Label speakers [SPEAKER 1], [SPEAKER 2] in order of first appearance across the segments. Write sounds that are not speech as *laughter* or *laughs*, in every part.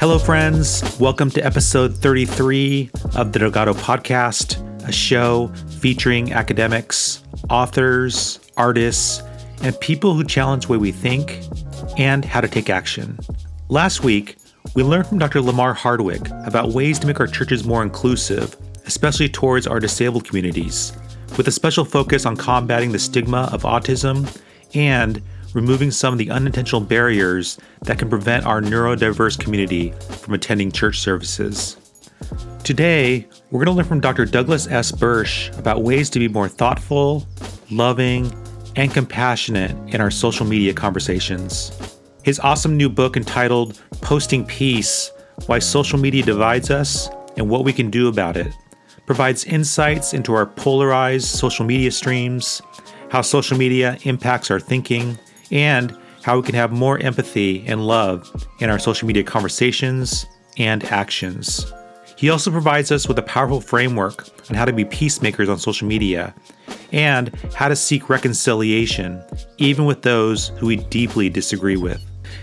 [SPEAKER 1] Hello, friends. Welcome to episode 33 of the Delgado Podcast, a show featuring academics, authors, artists, and people who challenge the way we think and how to take action. Last week, we learned from Dr. Lamar Hardwick about ways to make our churches more inclusive, especially towards our disabled communities, with a special focus on combating the stigma of autism and removing some of the unintentional barriers that can prevent our neurodiverse community from attending church services. Today, we're going to learn from Dr. Douglas S. Bursch about ways to be more thoughtful, loving, and compassionate in our social media conversations. His awesome new book entitled Posting Peace Why Social Media Divides Us and What We Can Do About It provides insights into our polarized social media streams, how social media impacts our thinking, and how we can have more empathy and love in our social media conversations and actions. He also provides us with a powerful framework on how to be peacemakers on social media and how to seek reconciliation even with those who we deeply disagree with.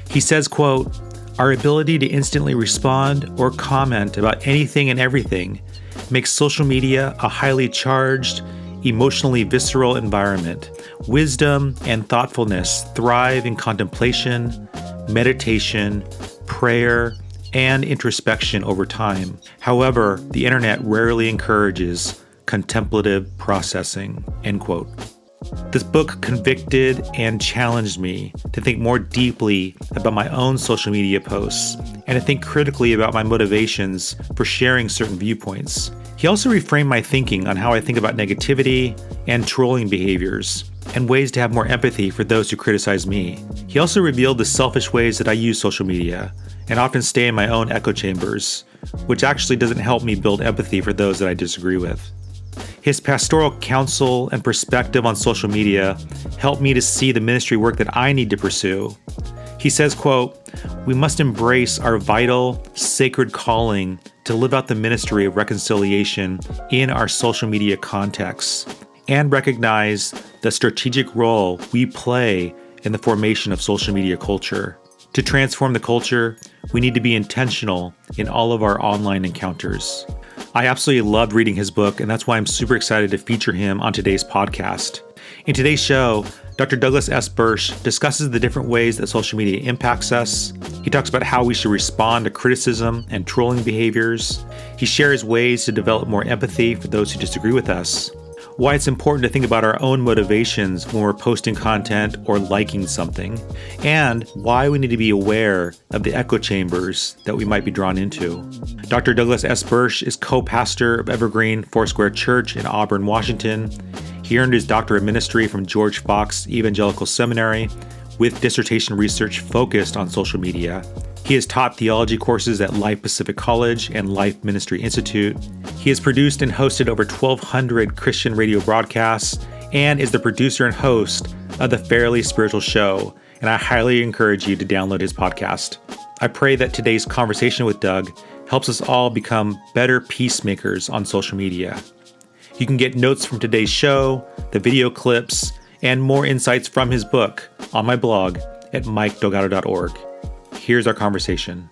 [SPEAKER 1] He says, quote, "Our ability to instantly respond or comment about anything and everything makes social media a highly charged, emotionally visceral environment. Wisdom and thoughtfulness thrive in contemplation, meditation, prayer, and introspection over time. However, the internet rarely encourages contemplative processing. End quote. This book convicted and challenged me to think more deeply about my own social media posts and to think critically about my motivations for sharing certain viewpoints. He also reframed my thinking on how I think about negativity and trolling behaviors and ways to have more empathy for those who criticize me. He also revealed the selfish ways that I use social media and often stay in my own echo chambers, which actually doesn't help me build empathy for those that I disagree with. His pastoral counsel and perspective on social media helped me to see the ministry work that I need to pursue. He says, quote, "We must embrace our vital, sacred calling to live out the ministry of reconciliation in our social media contexts and recognize the strategic role we play in the formation of social media culture. To transform the culture, we need to be intentional in all of our online encounters. I absolutely loved reading his book, and that's why I'm super excited to feature him on today's podcast. In today's show, Dr. Douglas S. Bursch discusses the different ways that social media impacts us. He talks about how we should respond to criticism and trolling behaviors. He shares ways to develop more empathy for those who disagree with us why it's important to think about our own motivations when we're posting content or liking something, and why we need to be aware of the echo chambers that we might be drawn into. Dr. Douglas S. Bursch is co pastor of Evergreen Foursquare Church in Auburn, Washington. He earned his doctorate of ministry from George Fox Evangelical Seminary with dissertation research focused on social media. He has taught theology courses at Life Pacific College and Life Ministry Institute. He has produced and hosted over 1,200 Christian radio broadcasts and is the producer and host of the Fairly Spiritual Show. And I highly encourage you to download his podcast. I pray that today's conversation with Doug helps us all become better peacemakers on social media. You can get notes from today's show, the video clips, and more insights from his book on my blog at mikedelgado.org here's our conversation.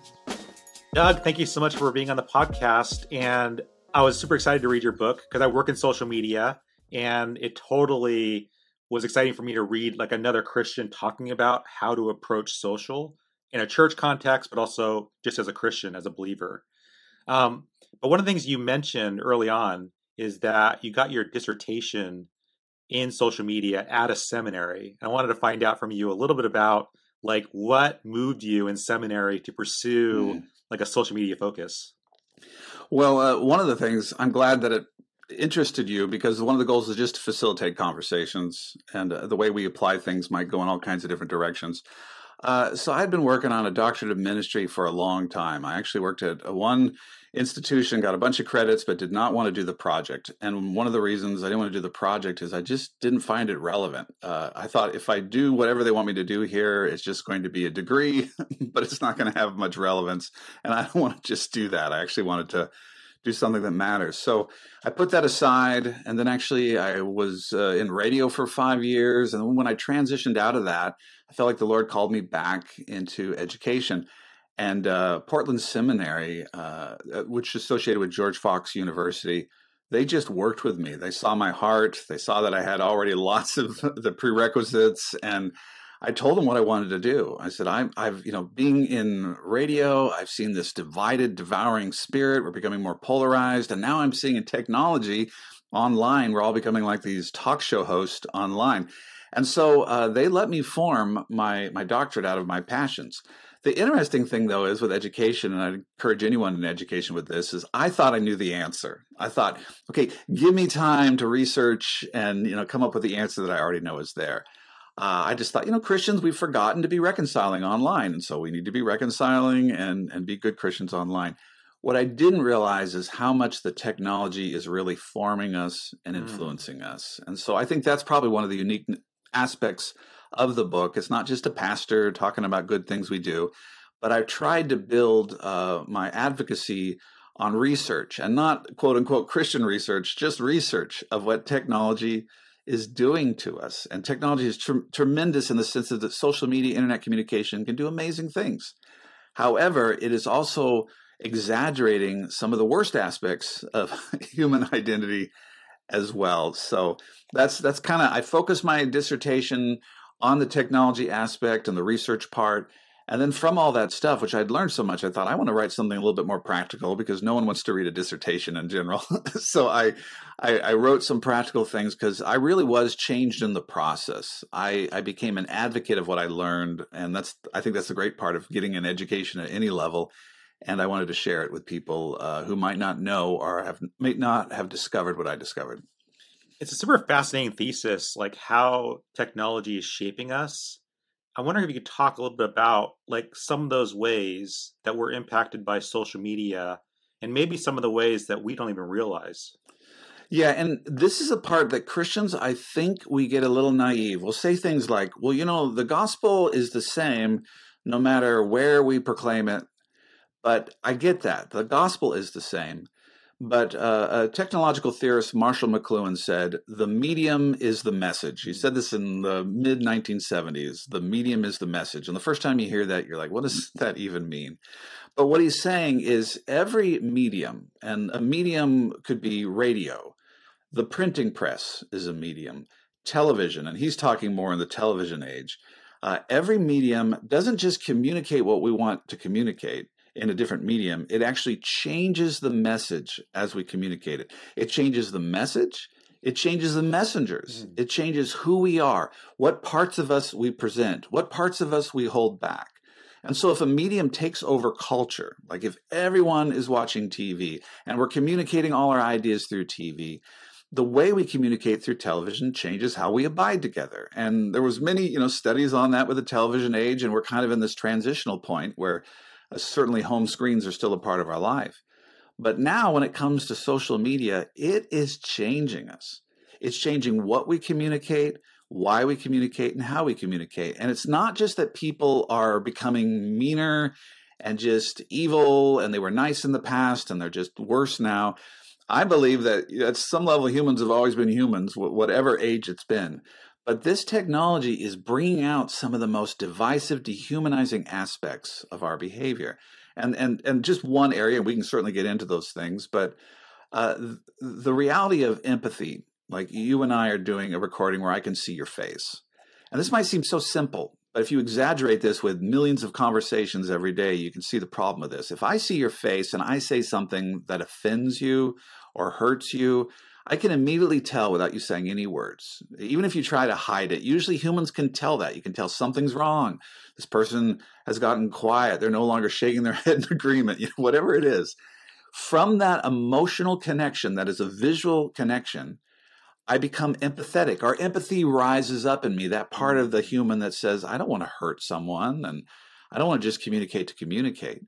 [SPEAKER 1] Doug, thank you so much for being on the podcast. And I was super excited to read your book because I work in social media and it totally was exciting for me to read like another Christian talking about how to approach social in a church context, but also just as a Christian, as a believer. Um, but one of the things you mentioned early on is that you got your dissertation in social media at a seminary. I wanted to find out from you a little bit about like what moved you in seminary to pursue mm. like a social media focus?
[SPEAKER 2] Well uh, one of the things i'm glad that it interested you because one of the goals is just to facilitate conversations and uh, the way we apply things might go in all kinds of different directions. Uh, so i'd been working on a doctorate of ministry for a long time. I actually worked at one institution, got a bunch of credits, but did not want to do the project. And one of the reasons I didn't want to do the project is I just didn't find it relevant. Uh, I thought if I do whatever they want me to do here, it's just going to be a degree, *laughs* but it's not going to have much relevance. And I *laughs* don't want to just do that. I actually wanted to do something that matters. So I put that aside. And then actually, I was uh, in radio for five years. And when I transitioned out of that, I felt like the Lord called me back into education And uh, Portland Seminary, uh, uh, which is associated with George Fox University, they just worked with me. They saw my heart. They saw that I had already *laughs* lots of the prerequisites, and I told them what I wanted to do. I said, I'm, I've, you know, being in radio, I've seen this divided, devouring spirit. We're becoming more polarized, and now I'm seeing in technology, online, we're all becoming like these talk show hosts online. And so uh, they let me form my my doctorate out of my passions. The interesting thing, though, is with education, and I encourage anyone in education with this, is I thought I knew the answer. I thought, okay, give me time to research and you know come up with the answer that I already know is there. Uh, I just thought, you know, Christians, we've forgotten to be reconciling online, and so we need to be reconciling and and be good Christians online. What I didn't realize is how much the technology is really forming us and mm. influencing mm. us, and so I think that's probably one of the unique aspects of the book. It's not just a pastor talking about good things we do, but I've tried to build uh, my advocacy on research and not quote unquote Christian research, just research of what technology is doing to us. And technology is tr- tremendous in the sense that social media, internet communication can do amazing things. However, it is also exaggerating some of the worst aspects of *laughs* human identity as well. So that's that's kind of I focus my dissertation on the technology aspect and the research part. And then from all that stuff, which I'd learned so much, I thought I want to write something a little bit more practical because no one wants to read a dissertation in general. *laughs* so I, I, I, wrote some practical things because I really was changed in the process. I, I became an advocate of what I learned, and that's I think that's the great part of getting an education at any level. And I wanted to share it with people uh, who might not know or have might not have discovered what I discovered
[SPEAKER 3] it's a super fascinating thesis, like how technology is shaping us. I wonder if you could talk a little bit about like some of those ways that we're impacted by social media and maybe some of the ways that we don't even realize.
[SPEAKER 2] Yeah, and this is a part that Christians, I think we get a little naive. We'll say things like, well, you know, the gospel is the same no matter where we proclaim it. But I get that. The gospel is the same. But uh, a technological theorist, Marshall McLuhan, said, The medium is the message. He said this in the mid 1970s. The medium is the message. And the first time you hear that, you're like, What does *laughs* that even mean? But what he's saying is every medium, and a medium could be radio, the printing press is a medium, television, and he's talking more in the television age. Uh, every medium doesn't just communicate what we want to communicate, in a different medium, it actually changes the message as we communicate it. It changes the message, it changes the messengers, mm. it changes who we are, what parts of us we present, what parts of us we hold back. And so, if a medium takes over culture, like if everyone is watching TV and we're communicating all our ideas through TV, the way we communicate through television changes how we abide together. And there was many, you know, studies on that with the television age, and we're kind of in this transitional point where Uh, certainly, home screens are still a part of our life. But now, when it comes to social media, it is changing us. It's changing what we communicate, why we communicate, and how we communicate. And it's not just that people are becoming meaner and just evil and they were nice in the past and they're just worse now. I believe that at some level, humans have always been humans, whatever age it's been. But this technology is bringing out some of the most divisive, dehumanizing aspects of our behavior. And, and, and just one area, we can certainly get into those things, but uh, the reality of empathy, like you and I are doing a recording where I can see your face. And this might seem so simple, but if you exaggerate this with millions of conversations every day, you can see the problem of this. If I see your face and I say something that offends you or hurts you, I can immediately tell without you saying any words. Even if you try to hide it, usually humans can tell that. You can tell something's wrong. This person has gotten quiet. They're no longer shaking their *laughs* head in agreement, you know, whatever it is. From that emotional connection, that is a visual connection, I become empathetic. Our empathy rises up in me, that part mm. of the human that says, I don't want to hurt someone and I don't want to just communicate to communicate.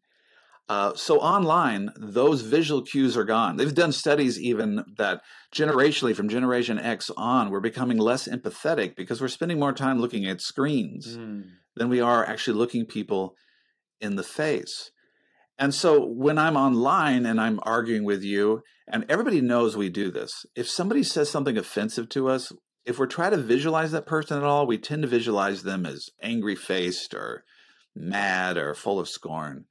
[SPEAKER 2] Uh, so online, those visual cues are gone. They've done studies even that generationally, from Generation X on, we're becoming less empathetic because we're spending more time looking at screens mm. than we are actually looking people in the face. And so when I'm online and I'm arguing with you, and everybody knows we do this, if somebody says something offensive to us, if we're trying to visualize that person at all, we tend to visualize them as angry faced or mad or full of scorn.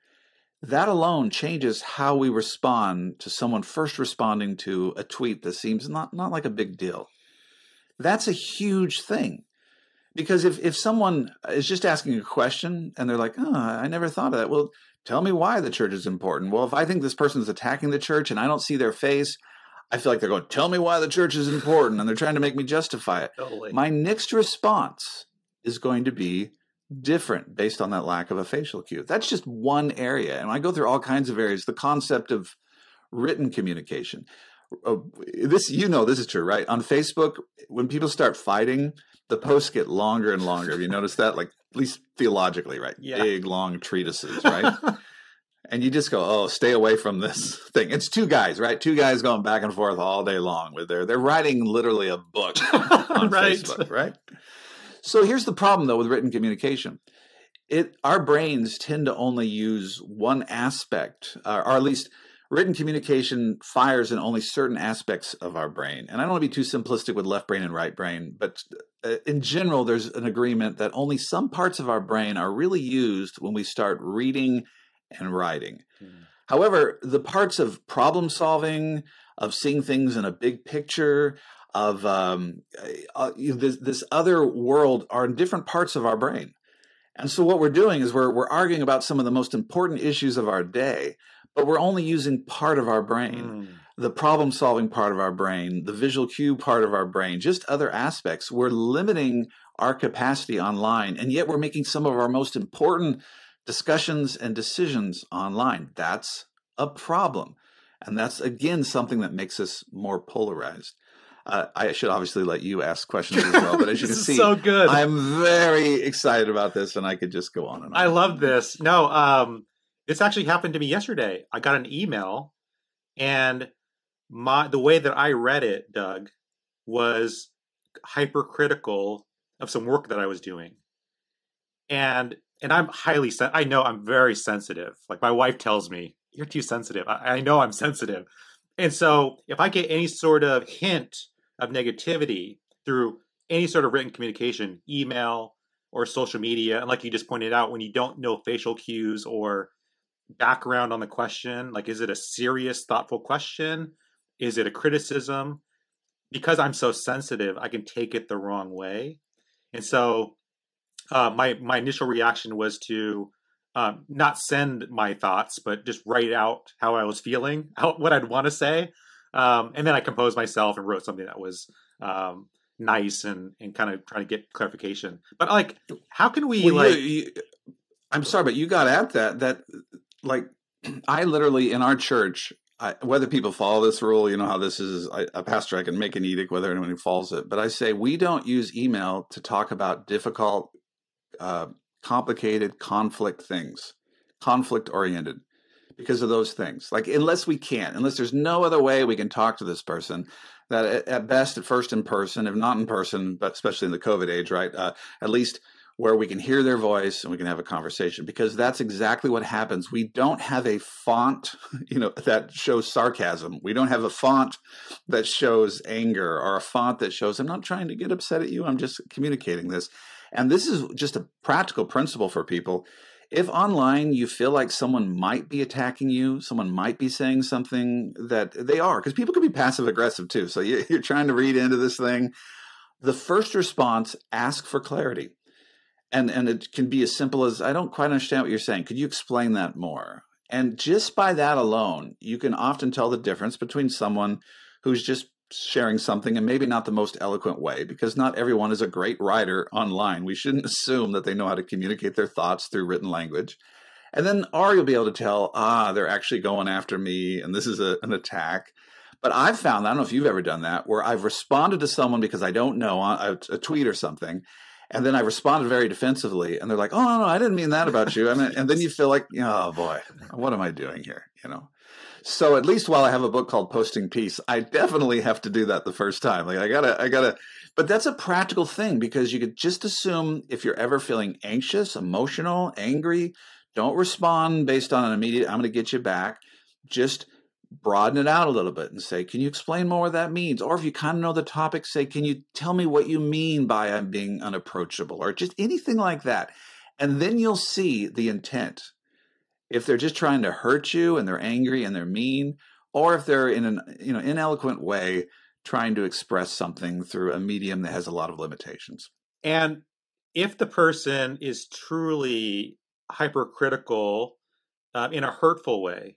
[SPEAKER 2] That alone changes how we respond to someone first responding to a tweet that seems not, not like a big deal. That's a huge thing. Because if, if someone is just asking a question and they're like, oh, I never thought of that. Well, tell me why the church is important. Well, if I think this person is attacking the church and I don't see their face, I feel like they're going, tell me why the church is important. And they're trying to make me justify it. Totally. My next response is going to be different based on that lack of a facial cue. That's just one area. And I go through all kinds of areas. The concept of written communication. Oh, this, you know, this is true, right? On Facebook, when people start fighting, the posts get longer and longer. Have you noticed that? Like, at least theologically, right? Yeah. Big, long treatises, right? *laughs* and you just go, oh, stay away from this *laughs* thing. It's two guys, right? Two guys going back and forth all day long with their, they're writing literally a book *laughs* on right. Facebook, right? So here's the problem though with written communication. It our brains tend to only use one aspect, uh, or at least written communication fires in only certain aspects of our brain. And I don't want to be too simplistic with left brain and right brain, but uh, in general, there's an agreement that only some parts of our brain are really used when we start reading and writing. Mm. However, the parts of problem solving, of seeing things in a big picture, of um, uh, this, this other world are in different parts of our brain. And so what we're doing is we're we're arguing about some of the most important issues of our day, but we're only using part of our brain. Mm. The problem solving part of our brain, the visual cue part of our brain, just other aspects. We're limiting our capacity online, and yet we're making some of our most important discussions and decisions online. That's a problem. And that's again something that makes us more polarized. Uh, I should obviously let you ask questions as well, but as *laughs* you can see,
[SPEAKER 1] so good.
[SPEAKER 2] I'm very excited about this, and I could just go on and on.
[SPEAKER 1] I love this. No, um, this actually happened to me yesterday. I got an email, and my the way that I read it, Doug, was hypercritical of some work that I was doing, and and I'm highly sen- I know I'm very sensitive. Like my wife tells me, "You're too sensitive." I, I know I'm sensitive, and so if I get any sort of hint of negativity through any sort of written communication, email or social media. And like you just pointed out, when you don't know facial cues or background on the question, like is it a serious, thoughtful question? Is it a criticism? Because I'm so sensitive, I can take it the wrong way. And so uh, my my initial reaction was to um, not send my thoughts, but just write out how I was feeling, how, *laughs* what I'd want to say, um, and then I composed myself and wrote something that was um, nice and and kind of trying to get clarification. But like, how can we well, like? You, you,
[SPEAKER 2] I'm sorry, but you got at that. That like, *clears throat* I literally in our church. I, whether people follow this rule, you know how this is. I, a pastor, I can make an edict whether anyone follows it, but I say we don't use email to talk about difficult, uh, complicated, conflict things, conflict oriented because of those things. Like, unless we can't, unless there's no other way we can talk to this person, that at, best, at first in person, if not in person, but especially in the COVID age, right? Uh, at least where we can hear their voice and we can have a conversation because that's exactly what happens. We don't have a font, *laughs* you know, that shows sarcasm. We don't have a font that shows anger or a font that shows I'm not trying to get upset at you. I'm just communicating this. And this is just a practical principle for people if online you feel like someone might be attacking you, someone might be saying something that they are, because people can be passive aggressive too. So you're trying to read into this thing. The first response, ask for clarity. And, and it can be as simple as, I don't quite understand what you're saying. Could you explain that more? And just by that alone, you can often tell the difference between someone who's just sharing something and maybe not the most eloquent way because not everyone is a great writer online. We shouldn't *laughs* assume that they know how to communicate their thoughts through written language. And then, or you'll be able to tell, ah, they're actually going after me and this is a, an attack. But I've found, I don't know if you've ever done that, where I've responded to someone because I don't know, a, a tweet or something, and then I responded very defensively, and they're like, "Oh no, no, I didn't mean that about you." I mean, and then you feel like, "Oh boy, what am I doing here?" You know. So at least while I have a book called Posting Peace, I definitely have to do that the first time. Like I gotta, I gotta. But that's a practical thing because you could just assume if you're ever feeling anxious, emotional, angry, don't respond based on an immediate. I'm going to get you back. Just broaden it out a little bit and say, "Can you explain more what that means?" Or if you kind of know the topic, say, "Can you tell me what you mean by I'm being unapproachable?" Or just anything like that, and then you'll see the intent if they're just trying to hurt you and they're angry and they're mean, or if they're in an you know ineloquent way trying to express something through a medium that has a lot of limitations.
[SPEAKER 1] And if the person is truly hypercritical uh, in a hurtful way,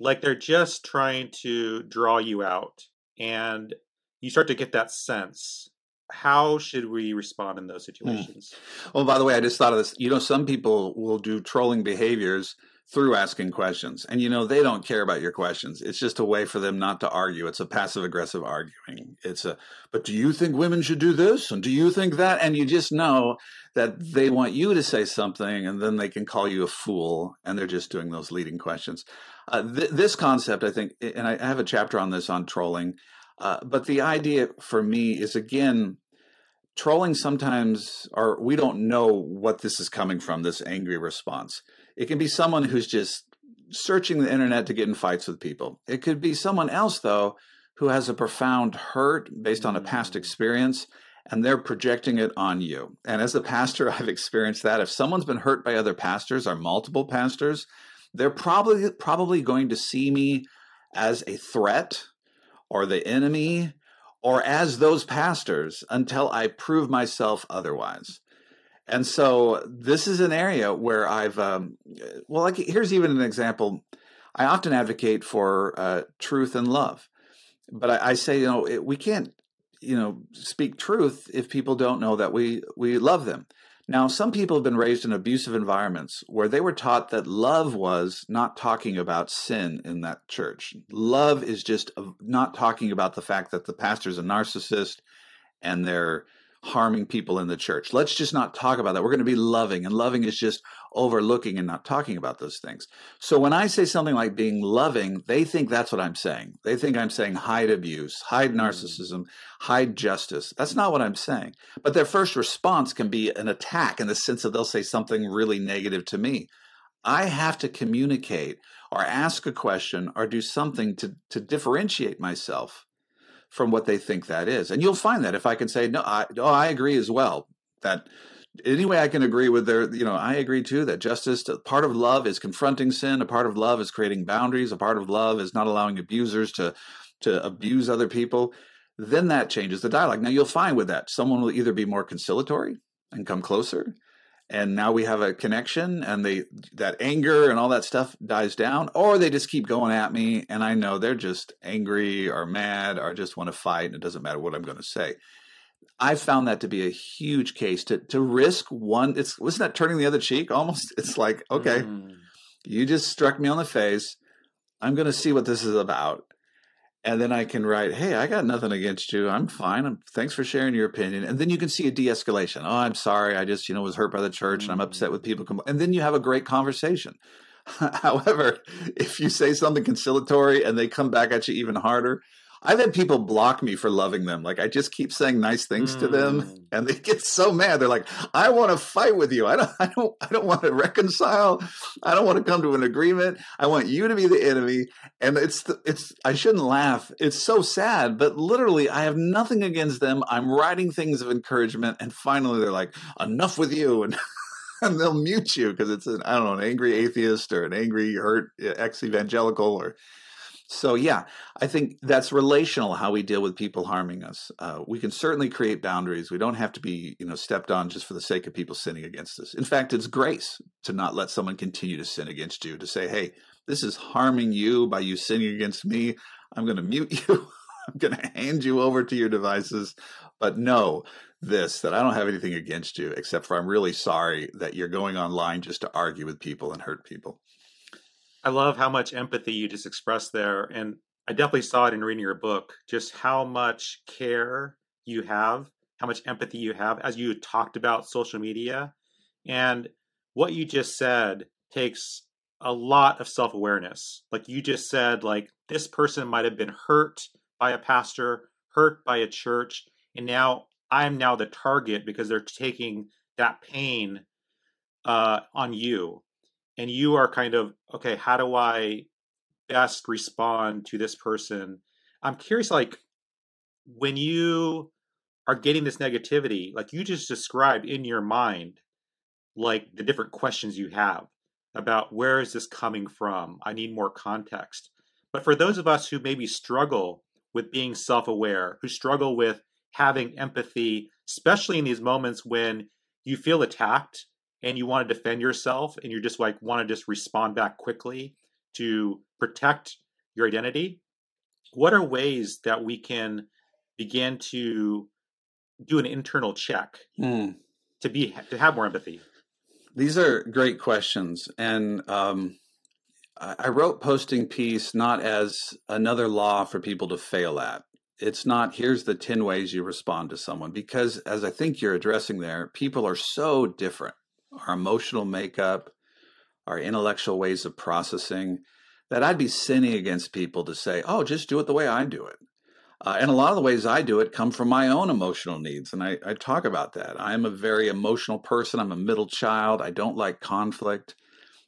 [SPEAKER 1] like they're just trying to draw you out, and you start to get that sense. How should we respond in those hmm. situations?
[SPEAKER 2] Mm. Well, by the way, I just thought of this. You know, some people will do trolling behaviors through asking questions. And you know, they don't care about your questions. It's just a way for them not to argue. It's a passive aggressive arguing. It's a, but do you think women should do this? And do you think that? And you just know that they want you to say something and then they can call you a fool. And they're just doing those leading questions. Uh, th- this concept, I think, and I have a chapter on this on trolling. Uh, but the idea for me is again, trolling sometimes, or we don't know what this is coming from, this angry response it can be someone who's just searching the internet to get in fights with people. It could be someone else, though, who has a profound hurt based on a past mm. experience and they're projecting it on you. And as a pastor, *laughs* I've experienced that. If someone's been hurt by other pastors or multiple pastors, they're probably probably going to see me as a threat or the enemy or as those pastors until I prove myself otherwise. And so this is an area where I've, um, well, like here's even an example. I often advocate for uh, truth and love, but I, I say, you know, it, we can't, you know, speak truth if people don't know that we we love them. Now, some people have been raised in abusive environments where they were taught that love was not talking about sin in that church. Love is just not talking about the fact that the pastor's a narcissist and they're harming people in the church. Let's just not talk about that. We're going to be loving, and loving is just overlooking and not talking about those things. So when I say something like being loving, they think that's what I'm saying. They think I'm saying hide abuse, hide mm. narcissism, hide justice. That's not what I'm saying. But their first response can be an attack in the sense that they'll say something really negative to me. I have to communicate or ask a question or do something to, to differentiate myself from what they think that is. And you'll find that if I can say, no, I, oh, I agree as well, that any way I can agree with their, you know, I agree too that justice, part of love is confronting sin, a part of love is creating boundaries, a part of love is not allowing abusers to to abuse other people. Then that changes the dialogue. Now you'll find with that, someone will either be more conciliatory and come closer, and now we have a connection and they that anger and all that stuff dies down or they just keep going at me and i know they're just angry or mad or just want to fight and it doesn't matter what i'm going to say. I found that to be a huge case to to risk one it's wasn't that turning the other cheek? *laughs* Almost it's like okay mm. you just struck me on the face. I'm going to see what this is about and then I can write, "Hey, I got nothing against you. I'm fine. I'm, thanks for sharing your opinion." And then you can see a de-escalation. Oh, I'm sorry. I just, you know, was hurt by the church, and I'm upset mm. with people. And then you have a great conversation. *laughs* However, if you say something conciliatory and they come back at you even harder, I've had people block me for loving them. Like I just keep saying nice things mm. to them, mm. and they get so mad. They're like, "I want to fight with you. I don't. *laughs* I don't. I don't want to reconcile. I don't want to come to an agreement. I want you to be the enemy." And it's it's. I shouldn't laugh. It's so sad, but literally, I have nothing against them. I'm writing things of encouragement, and finally, they're like, "Enough with you," and. *laughs* and they'll mute you because it's an I don't know an angry atheist or an angry hurt ex evangelical or so, yeah, I think that's relational how we deal with people harming us. Uh, we can certainly create boundaries. We don't have to be, you know, stepped on just for the sake of people sinning against us. In fact, it's grace to not let someone continue to sin against you, to say, hey, this is harming you by you sinning against me. I'm going to mute *laughs* you. I'm going to hand you over to your devices. But know this that I don't have anything against you, except for I'm really sorry that you're going online just to argue with people and hurt people.
[SPEAKER 1] I love how much empathy you just expressed there. And I definitely saw it in reading your book, just how much care you have, how much empathy you have as you talked about social media. And what you just said takes a lot of self awareness. Like you just said, like this person might have been hurt by a pastor, hurt by a church, and now I'm now the target because they're taking that pain uh, on you and you are kind of okay how do i best respond to this person i'm curious like when you are getting this negativity like you just described in your mind like the different questions you have about where is this coming from? I need more context. But for those of us who maybe struggle with being self aware, who struggle with having empathy, especially in these moments when you feel attacked and you want to defend yourself and you just like want to just respond back quickly to protect your identity, what are ways that we can begin to do an internal check
[SPEAKER 2] Mm.
[SPEAKER 1] to be to have more empathy?
[SPEAKER 2] These are great questions, and um, I wrote posting peace not as another law for people to fail at. It's not here's the ten ways you respond to someone because, as I think you're addressing there, people are so different. Our emotional makeup, our intellectual ways of processing, that I'd be sinning against people to say, "Oh, just do it the way I do it." Uh, and a lot of the ways I do it come from my own emotional needs. And I, I talk about that. I'm a very emotional person. I'm a middle child. I don't like conflict.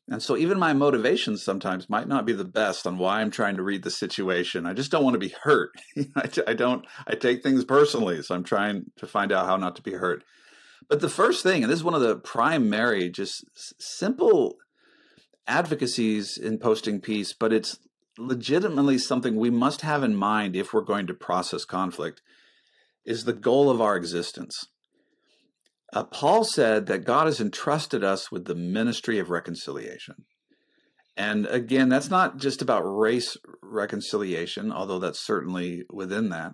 [SPEAKER 2] And so even my motivations sometimes might not be the best on why I'm trying to read the situation. I just don't want to be hurt. *laughs* I, I don't, I take things personally. So I'm trying to find out how not to be hurt. But the first thing, and this is one of the primary, just simple advocacies in posting peace, but it's legitimately something we must have in mind if we're going to process conflict, is the goal of our existence. Uh, Paul said that God has entrusted us with the ministry of reconciliation. And again, that's not just about race reconciliation, although that's certainly within that.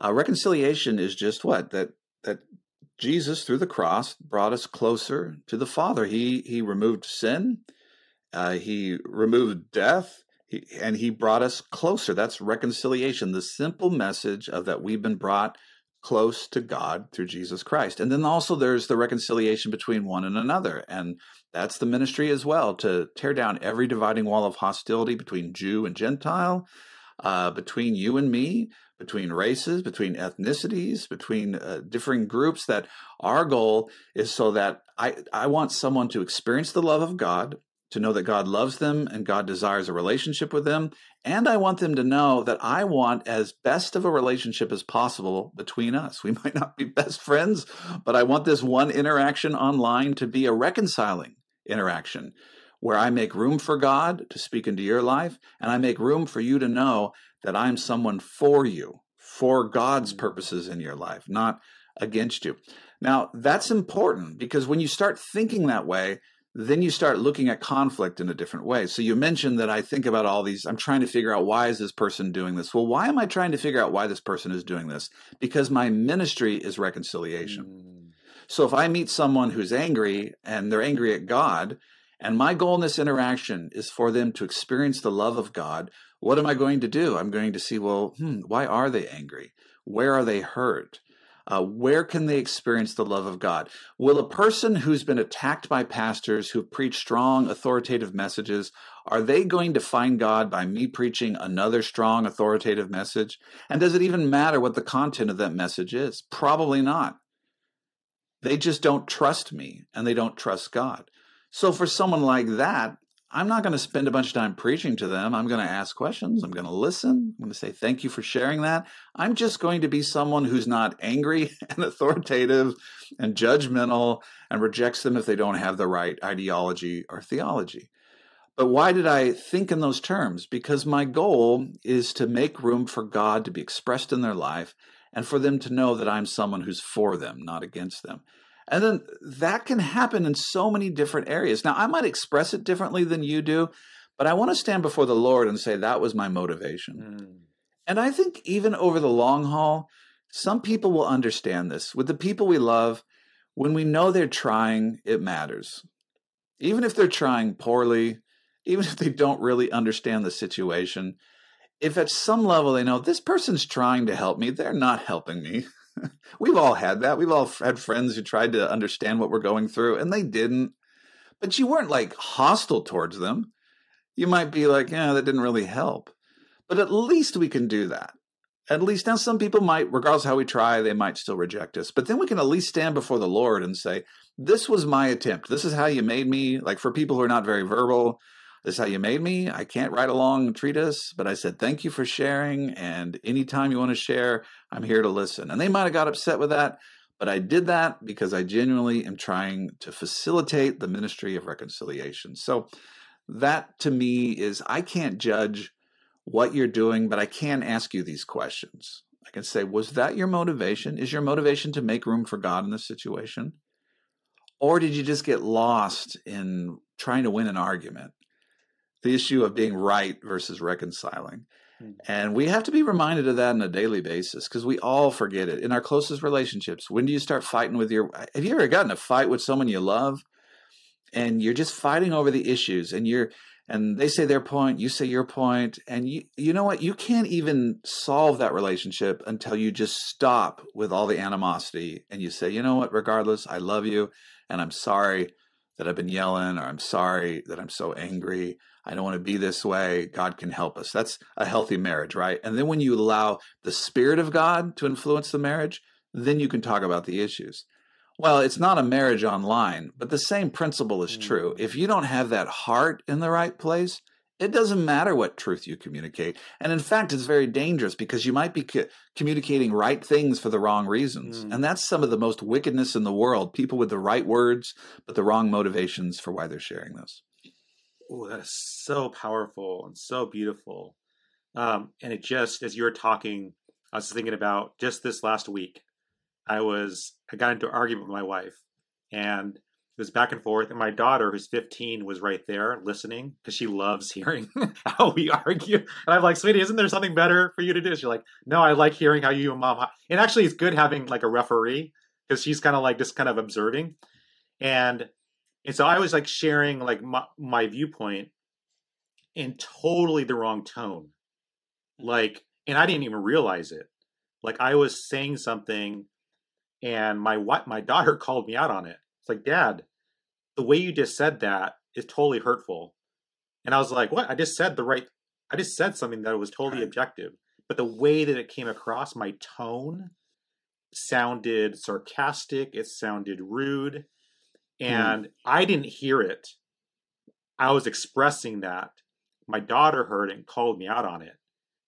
[SPEAKER 2] Uh, reconciliation is just what that that Jesus through the cross brought us closer to the Father. He he removed sin, uh, he removed death, he, and he brought us closer. That's reconciliation. The simple message of that we've been brought close to God through Jesus Christ. And then also there's the reconciliation between one and another. And that's the ministry as well to tear down every dividing wall of hostility between Jew and Gentile, uh, between you and me, between races, between ethnicities, between uh, differing groups. That our goal is so that I, I want someone to experience the love of God, to know that God loves them and God desires a relationship with them. And I want them to know that I want as best of a relationship as possible between us. We *laughs* might not be best friends, but I want this one interaction online to be a reconciling interaction where I make room for God to speak into your life and I make room for you to know that I'm someone for you, for God's purposes in your life, not against you. Now, that's important because when you start thinking that way, then you start looking at conflict in a different way. So you mentioned that I think about all these, I'm trying to figure out why is this person doing this? Well, why am I trying to figure out why this person is doing this? Because my ministry is reconciliation.
[SPEAKER 1] Mm.
[SPEAKER 2] So if I meet someone who's angry and they're angry at God, and my goal in this interaction is for them to experience the love of God, what am I going to do? I'm going to see, well, hmm, why are they angry? Where are they hurt? Uh, where can they experience the love of God? Will a person who's been attacked by pastors who preach strong, authoritative messages, are they going to find God by me preaching another strong, authoritative message? And does it even matter what the content of that message is? Probably not. They just don't trust me and they don't trust God. So for someone like that, I'm not going to spend a bunch of time preaching to them. I'm going to ask questions. I'm going to listen. I'm going to say, thank you for sharing that. I'm just going to be someone who's not angry *laughs* and authoritative and judgmental and rejects them if they don't have the right ideology or theology. But why did I think in those terms? Because my goal is to make room for God to be expressed in their life and for them to know that I'm someone who's for them, not against them. And then that can happen in so many different areas. Now, I might express it differently than you do, but I want to stand before the Lord and say that was my motivation.
[SPEAKER 1] Mm.
[SPEAKER 2] And I think even over the long haul, some people will understand this. With the people we love, when we know they're trying, it matters. Even if they're trying poorly, even *laughs* if they don't really understand the situation, if at some level they know this person's trying to help me, they're not helping me. *laughs* *laughs* We've all had that. We've all had friends who tried to understand what we're going through and they didn't. But you weren't like hostile towards them. You might be like, yeah, that didn't really help. But at least we can do that. At least now, some people might, regardless how we try, they might still reject us. But then we can at least stand before the Lord and say, This was my attempt. This is how you made me. Like for people who are not very verbal, this is how you made me. I can't write a long treatise, but I said, Thank you for sharing. And anytime you want to share, I'm here to listen. And they might have got upset with that, But I did that because I genuinely am trying to facilitate the ministry of reconciliation. So that to me is I can't judge what you're doing, but I can ask you these questions. I can say, was that your motivation? Is your motivation to make room for God in this situation? Or did you just get lost in trying to win an argument? The issue of being right versus reconciling. Hmm. And we have to be reminded of that on a daily basis because we all forget it. In our closest relationships, when do you start fighting with your have you ever gotten a fight with someone you love and you're just fighting over the issues and you're and they say their point, you say your point, and you you know what? You can't even solve that relationship until you just stop with all the animosity and you say, you know what? Regardless, I love you, and I'm sorry that I've been yelling, or I'm sorry that I'm so angry. I don't want to be this way. God can help us. That's a healthy marriage, right? And then when you allow the Spirit of God to influence the marriage, then you can talk about the issues. Well, it's not a marriage online, but the same principle is true. Mm. If you don't have that heart in the right place, it doesn't matter what truth you communicate. And in fact, it's very dangerous because you might be co- communicating right things for the wrong reasons. Mm. And that's some of the most wickedness in the world people with the right words, but the wrong motivations for why they're sharing this.
[SPEAKER 1] Oh, that is so powerful and so beautiful. Um, and it just, as you were talking, I was thinking about just this last week. I was I got into an argument with my wife, and it was back and forth. And my daughter, who's 15, was right there listening because she loves hearing *laughs* how we argue. And I'm like, sweetie, isn't there something better for you to do? She's like, no, I like hearing how you and mom. And actually, it's good having like a referee because she's kind of like just kind of observing. And and so I was like sharing like my, my viewpoint in totally the wrong tone, mm-hmm. like, and I didn't even realize it. Like I was saying something and my what my daughter *laughs* called me out on it. It's like, Dad, the way you just said that is totally hurtful. And I was like, What? I just said the right I just said something that was totally objective. But the way that it came across, my tone sounded sarcastic, it sounded rude. And mm. I didn't hear it. I was expressing that. My daughter heard it and called me out on it.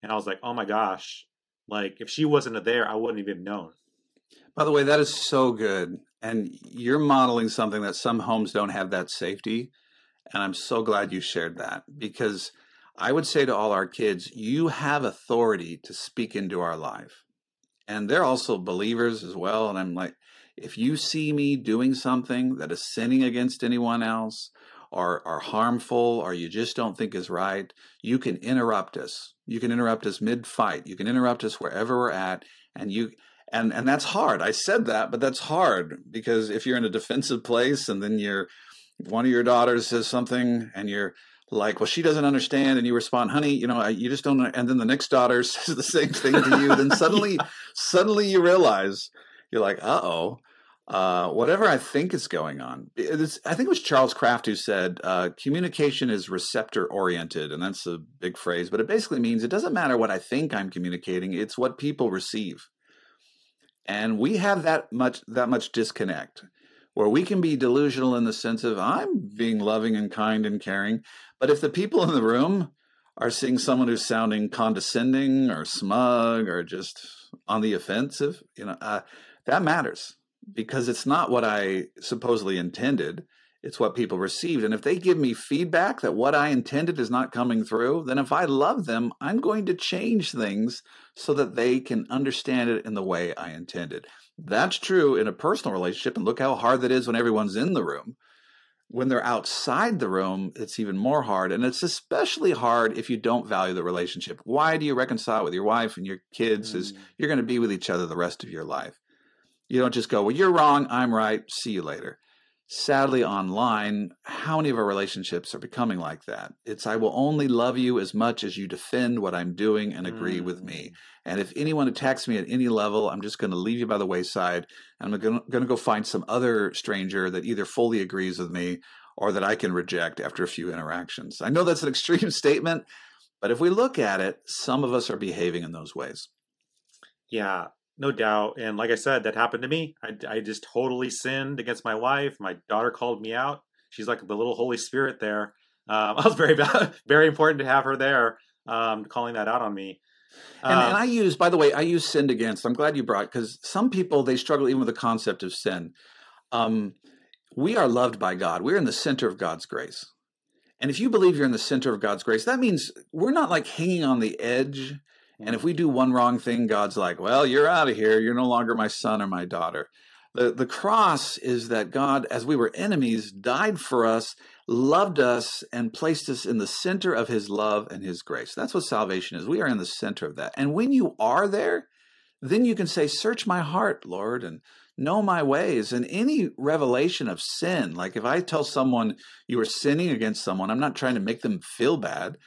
[SPEAKER 1] And I was like, oh my gosh, like if she wasn't there, I wouldn't even known.
[SPEAKER 2] By the way, that is so good. And you're modeling something that some homes don't have that safety. And I'm so glad you shared that because I would say to all our kids, you have authority to speak into our life. And they're also believers as well. And I'm like, if you see me doing something that is sinning against anyone else or are harmful or you just don't think is right, you can interrupt us. You can interrupt us mid fight. You can interrupt us wherever we're at. And you and and that's hard. I said that, but that's hard because if you're in a defensive place and then you're one of your daughters says something and you're like, well, she doesn't understand, and you respond, honey, you know, you just don't. And then the next daughter *laughs* says the same thing to you. then *laughs* suddenly, yeah. suddenly you realize you're like, uh oh. Uh, whatever I think is going on. I think it was Charles Kraft who said uh, communication is receptor oriented, and that's a big phrase, but it basically means it doesn't matter what I think I'm communicating; it's what people receive. And we have that much that much disconnect where we can be delusional in the sense of I'm being loving and kind and caring, but if the people in the room are seeing someone who's sounding condescending or smug or just on the offensive, you know, uh, that matters because it's not what I supposedly intended. It's what people received. And if they give me feedback that what I intended is not coming through, then if I love them, I'm going to change things so that they can understand it in the way I intended. That's true in a personal relationship. And look how hard that is when everyone's in the room. When they're outside the room, it's even more hard. And it's especially hard if you don't value the relationship. Why do you reconcile with your wife and your kids? Mm. Is you're going to be with each other the rest of your life. You don't just go, well, you're wrong, I'm right, see you later. Sadly online how many of our relationships are becoming like that? It's i will only love you as much as you defend what i'm doing and agree mm. with me. Mm. and if anyone attacks me at any level i'm just going to leave you by the wayside and i'm going to go find some other stranger that either fully agrees with me or that i can reject after a few interactions. I know that's an *laughs* extreme statement but if we look at it some of us are behaving in those ways.
[SPEAKER 1] Yeah no doubt. And like I said, that happened to me. I, I just totally sinned against my wife. My daughter called me out. She's like the little Holy Spirit there. Um, *laughs* I was very, *laughs* very important to have her there, um, calling that out on me.
[SPEAKER 2] And,
[SPEAKER 1] Um,
[SPEAKER 2] and I use, by the way, I use sinned against. I'm glad you brought because some people they struggle even with the concept of sin. Um, we are loved by God. We're in the center of God's grace. And if you believe you're in the center of God's grace, that means we're not like hanging on the edge. And if mm. we do one wrong thing, God's like, well, you're out of here. You're no longer my son or my daughter. The, the cross is that God, as we were enemies, died for us, loved us, and placed us in the center of his love and his grace. That's what salvation is. We are in the center of that. And when you are there, then you can say, Search my heart, Lord, and know my ways. And any revelation of sin, like if I tell someone you are sinning against someone, I'm not trying to make them feel bad.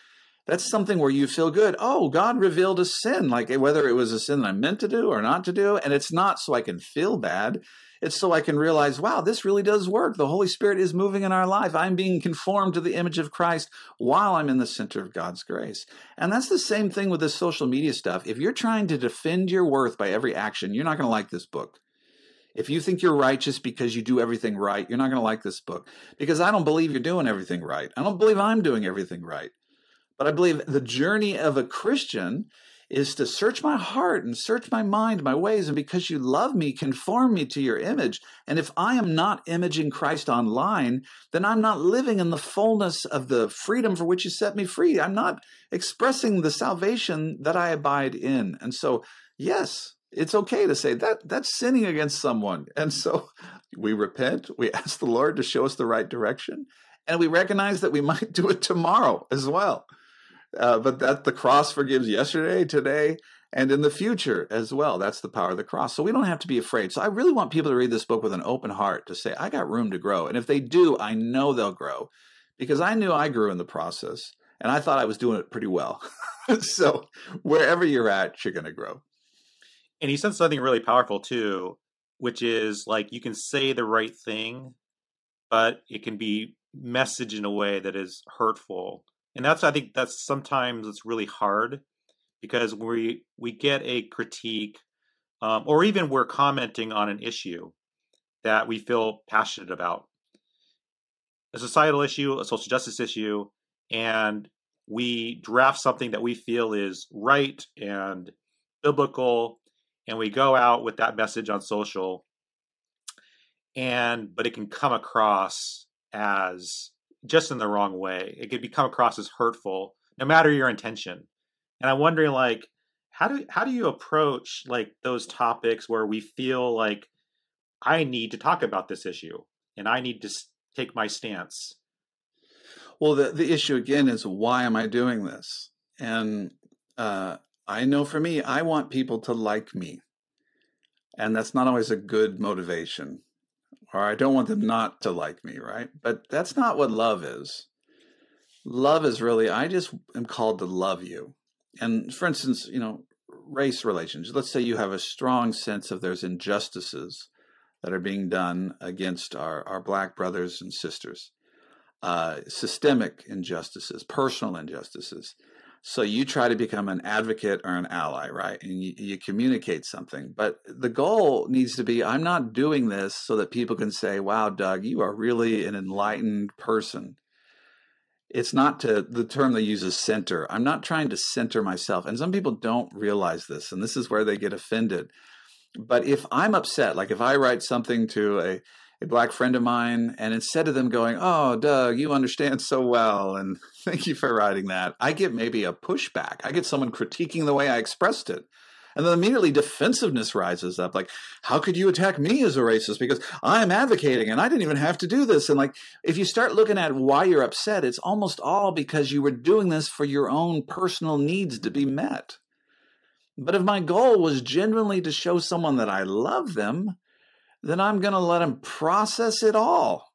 [SPEAKER 2] That's something where you feel good. Oh, God revealed a sin, like eh, whether it was a sin that I meant to do or not to do. And it's not so I can feel bad. It's so I can realize, wow, this really does work. The Holy Spirit is moving in our life. I'm being conformed to the image of Christ while I'm in the center of God's grace. And that's the same thing with this social media stuff. If you're trying to defend your worth by every action, you're not going to like this book. If you think you're righteous because you do everything right, you're not going to like this book because I don't believe you're doing everything right. I don't believe I'm doing everything right. But I believe the journey of a Christian is to search my heart and search my mind, my ways. And because you love me, conform me to your image. And if I am not imaging Christ online, then I'm not living in the fullness of the freedom for which you set me free. I'm not expressing the salvation that I abide in. And so, yes, it's okay to say that that's sinning against someone. And so *laughs* we repent, we *laughs* ask the Lord to show us the right direction, and we recognize that we might do it tomorrow as well. Uh, but that the cross forgives yesterday, today, and in the future as well. That's the power of the cross. So we don't have to be afraid. So I really want people to read this book with an open heart to say, I got room to grow. And if they do, I know they'll grow because I knew I grew in the process and I thought I was doing it pretty well. *laughs* so wherever you're at, you're going to grow.
[SPEAKER 1] and he said something really powerful too, which is like you can say the right thing, but it can be messaged in a way that is hurtful. And that's I think that's sometimes it's really hard because we we get a critique um, or even we're commenting on an issue that we feel passionate about. A societal issue a social justice issue and we draft something that we feel is right and biblical and we go out with that message on social and but it can come across as just in the wrong way it can become across as hurtful no matter your intention and i'm wondering like how do how do you approach like those topics where we feel like i need to talk about this issue and i need to take my stance
[SPEAKER 2] Well, the, the issue again is why am I doing this? And uh, I know for me, I want people to like me. And that's not always a good motivation. Or I don't want them not to like me, right? But that's not what love is. Love is really, I just am called to love you. And for instance, you know, race relations. Let's say you have a strong sense of there's injustices that are being done against our, our black brothers and sisters uh, systemic injustices, personal injustices. So you try to become an advocate or an ally, right? And you, you communicate something. But the goal needs to be I'm not doing this so that people can say, wow, Doug, you are really an enlightened person. It's not to the term they use is center. I'm not trying to center myself. And some people don't realize this, and this is where they get offended. But if I'm upset, like if I write something to a a black friend of mine, and instead of them going, "Oh, Doug, you understand so well, and *laughs* thank you for writing that," I get maybe a pushback. I get someone critiquing the way I expressed it, and then immediately defensiveness rises up. Like, how could you attack me as a racist because I'm advocating and I didn't even have to do this? And like, if you start looking at why you're upset, it's almost all because you were doing this for your own personal needs to be met. But if my goal was genuinely to show someone that I love them, then I'm going to let them process it all.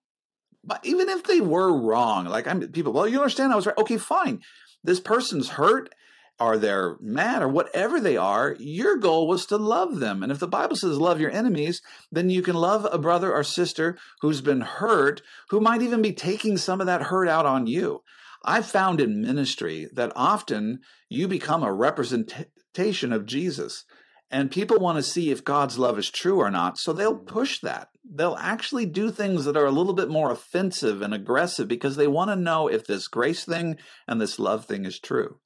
[SPEAKER 2] But even if they were wrong, like I'm people, well, you understand I was right. Okay, fine. This person's hurt or they're mad or whatever they are. Your goal was to love them. And if the Bible says love your enemies, then you can love a brother or sister who's been hurt, who might even be taking some of that hurt out on you. I've found in ministry that often you become a representation of Jesus. And people want to see if God's love is true or not. So they'll mm-hmm. push that. They'll actually do things that are a little bit more offensive and aggressive because they want to know if this grace thing and this love thing is true.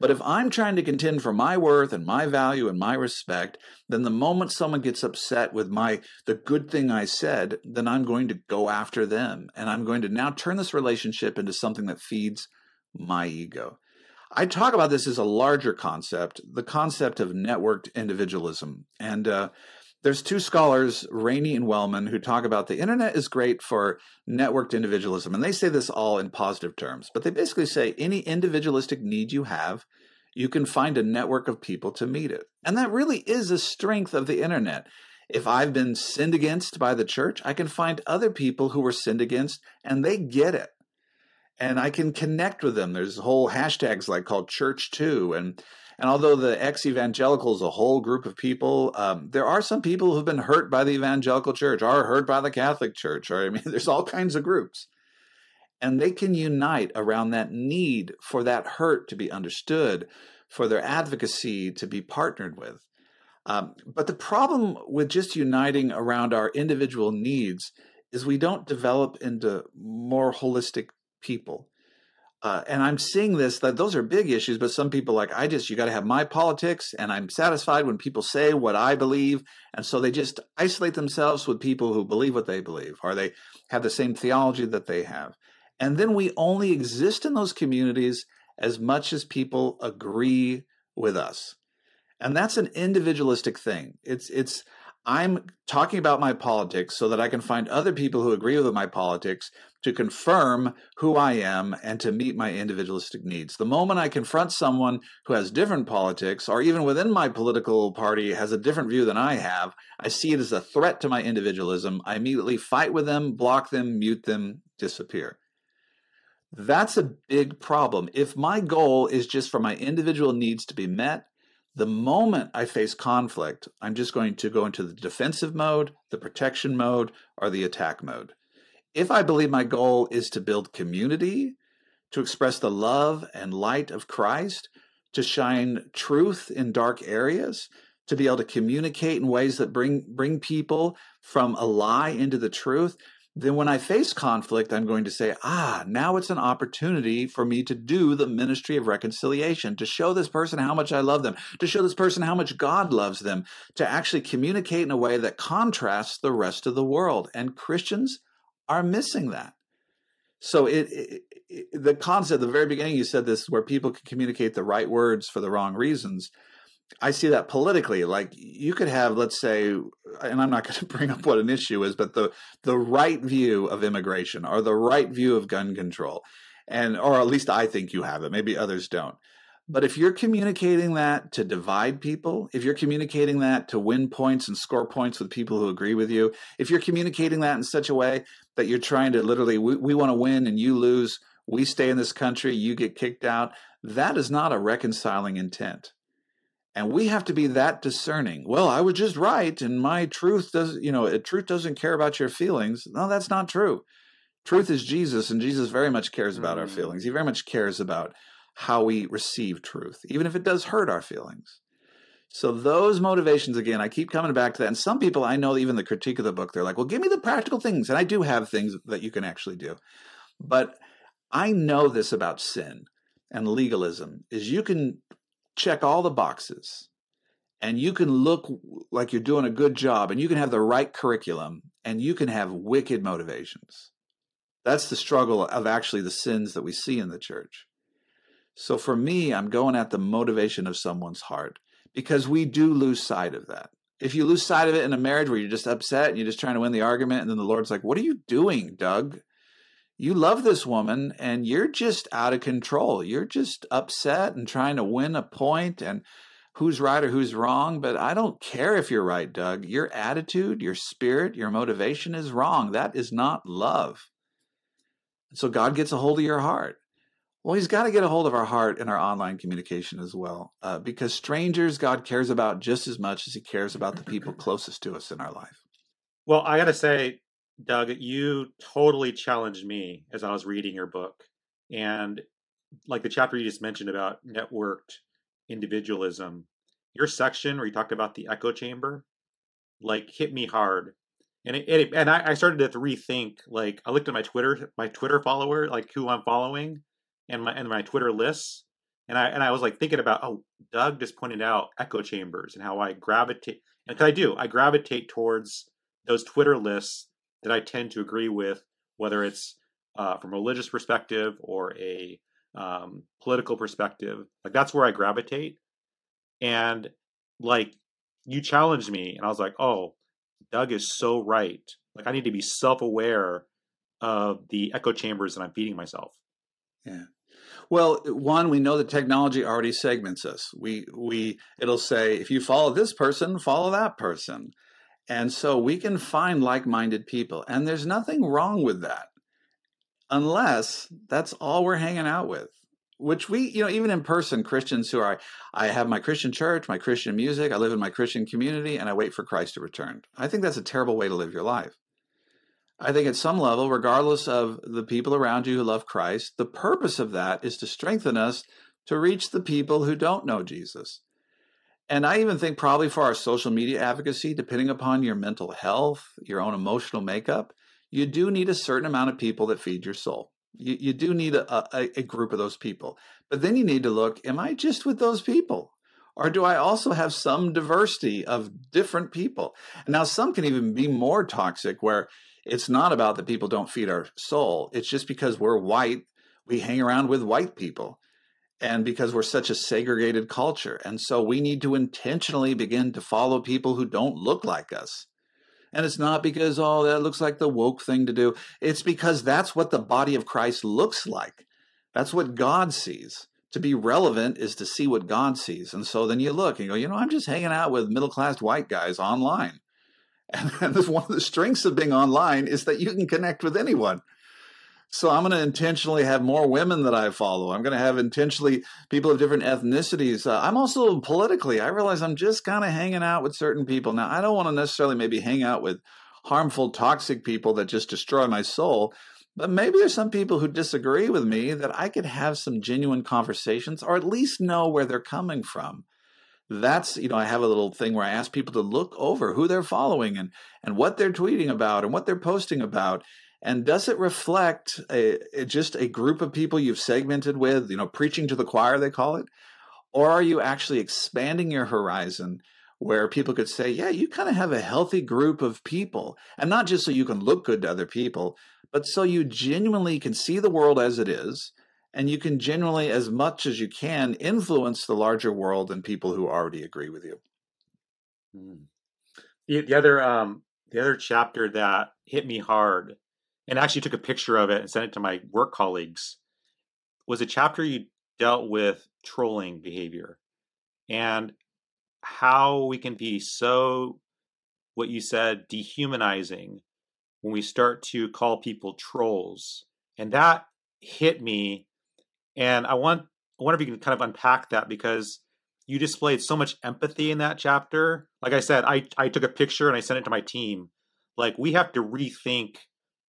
[SPEAKER 2] But if I'm trying to contend for my worth and my value and my respect, then the moment someone gets upset with my the good thing I said, then I'm going to go after them and I'm going to now turn this relationship into something that feeds my ego. I talk about this as a larger concept, the concept of networked individualism. And uh, there's two scholars, Rainie and Wellman, who talk about the internet is great for networked individualism. And they say this all in positive terms, but they basically say any individualistic need you have, you can find a network of people to meet it. And that really is a strength of the internet. If I've been sinned against by the church, I can find other people who were sinned against and they get it. And I can connect with them. There's whole hashtags like called ChurchToo. And and although the ex evangelical is a whole group of people, um, there are some people who've been hurt by the evangelical church, are hurt by the Catholic Church, *laughs* or I mean, there's all kinds of groups. And they can unite around that need for that hurt to be understood, for their advocacy to be partnered with. Um, but the problem with just uniting around our individual needs is we don't develop into more holistic people. Uh, and I'm seeing this that those are big issues, but some people like I just you got to have my politics, and I'm satisfied when people say what I believe, and so they just isolate themselves with people who believe what they believe, or they have the same theology that they have, and then we only exist in those communities as much as people agree with us, and that's an individualistic thing. It's it's I'm talking about my politics so that I can find other people who agree with my politics to confirm who I am and to meet my individualistic needs. The moment I confront someone who has different politics, or even within my political party has a different view than I have, I see it as a threat to my individualism. I immediately fight with them, block them, mute them, disappear. That's a big problem. If my goal is just for my individual needs to be met, the moment I face conflict, I'm just going to go into the defensive mode, the protection mode, or the attack mode. If I believe my goal is to build community, to express the love and light of Christ, to shine truth in dark areas, to be able to communicate in ways that bring bring people from a lie into the truth, then when I face conflict, I'm going to say, ah, now it's an opportunity for me to do the ministry of reconciliation, to show this person how much I love them, to show this person how much God loves them, to actually communicate in a way that contrasts the rest of the world. And Christians are missing that. So it, it, it the concept, at the very beginning, you said this, where people can communicate the right words for the wrong reasons. I see that politically. Like you could have, let's say, and I'm not *laughs* going to bring up what an issue is, but the the right view of immigration or the right view of gun control, and or at least I think you have it. Maybe others don't. But if you're communicating that to divide people, if you're communicating that to win points and score points with people who agree with you, if you're communicating that in such a way that you're trying to literally, we, we want to win and you lose, we stay in this country, you get kicked out, that is not a reconciling intent. And we have to be that discerning. Well, I was just right, and my truth does, you know, truth doesn't care about your feelings. No, that's not true. Truth is Jesus, and Jesus very much cares about mm. our feelings. He very much cares about how we receive truth, even if it does hurt our feelings. So those motivations, again, I keep coming back to that. And some people I know, even the critique of the book, they're like, well, give me the practical things. And I do have things that you can actually do. But I know this about sin and legalism is you can check all the boxes and you can look like you're doing a good job and you can have the right curriculum and you can have wicked motivations. That's the struggle of actually the sins that we see in the church. So for me, I'm going at the motivation of someone's heart because we do lose sight of that. If you lose sight of it in a marriage where you're just upset and you're just trying to win the argument, and then the Lord's like, What are you doing, Doug? you love this woman and you're just out of control. You're just upset and trying to win a point and who's right or who's wrong. But I don't care if you're right, Doug. Your attitude, your spirit, your motivation is wrong. That is not love. So God gets a hold of your heart. Well, He's got to get a hold of our heart in our online communication as well, uh, because strangers God cares about just as much as He cares about the people *laughs* closest to us in our life.
[SPEAKER 1] Well, I got to say, Doug, you totally challenged me as I was reading your book. And like the chapter you just mentioned about networked individualism, your section where you talked about the echo chamber, like hit me hard. And it, it and I, I started to rethink. Like I looked at my Twitter, my Twitter follower, like who I'm following, and my and my Twitter lists, and I and I was like thinking about oh Doug just pointed out echo chambers and how I gravitate and cause I do I gravitate towards those Twitter lists that I tend to agree with, whether it's uh, from a religious perspective or a um, political perspective. Like that's where I gravitate, and like you challenged me, and I was like, oh, Doug is so right. Like I need to be self aware of the echo chambers that I'm feeding myself.
[SPEAKER 2] Yeah. Well, one, we know the technology already segments us. We we it'll say if you follow this person, follow that person. And so we can find like-minded people. And there's nothing wrong with that. Unless that's all we're hanging out with. Which we, you know, even in person, Christians who are, I have my Christian church, my Christian music, I live in my Christian community, and I wait for Christ to return. I think that's a terrible way to live your life. I think at some level, regardless of the people around you who love Christ, the purpose of that is to strengthen us to reach the people who don't know Jesus. And I even think probably for our social media advocacy, depending upon your mental health, your own emotional makeup, you do need a certain amount of people that feed your soul. You, you do need a, a, a group of those people. But then you need to look, am I just with those people? Or do I also have some diversity of different people? Now some can even be more toxic where it's not about that people don't feed our soul. It's just because we're white, we hang around with white people. And because we're such a segregated culture. And so we need to intentionally begin to follow people who don't look like us. And it's not because, oh, that looks like the woke thing to do. It's because that's what the body of Christ looks like. That's what God sees. To be relevant is to see what God sees. And so then you look and you go, you know, I'm just hanging out with middle class white guys online. And, one of the strengths of being online is that you can connect with anyone. So I'm going to intentionally have more women that I follow. I'm going to have intentionally people of different ethnicities. Uh, I'm also politically, I realize I'm just kind of hanging out with certain people. Now, I don't want to necessarily maybe hang out with harmful, toxic people that just destroy my soul. But maybe there's some people who disagree with me that I could have some genuine conversations or at least know where they're coming from that's you know i have a little thing where i ask people to look over who they're following and and what they're tweeting about and what they're posting about. And does it reflect a, a, just a group of people you've segmented with you know preaching to the choir they call it? Or are you actually expanding your horizon where people could say yeah you kind of have a healthy group of people and not just so you can look good to other people but so you genuinely can see the world as it is and you can generally, as much as you can, influence the larger world and people who already agree with you.
[SPEAKER 1] Mm. The, the other um, the other chapter that hit me hard, and actually took a picture of it and sent it to my work colleagues, was a chapter you dealt with trolling behavior and how we can be so what you said dehumanizing when we start to call people trolls and that hit me and I want I wonder if you can kind of unpack that because you displayed so much empathy in that chapter. Like I said, I I took a picture and I sent it to my team. Like we have to rethink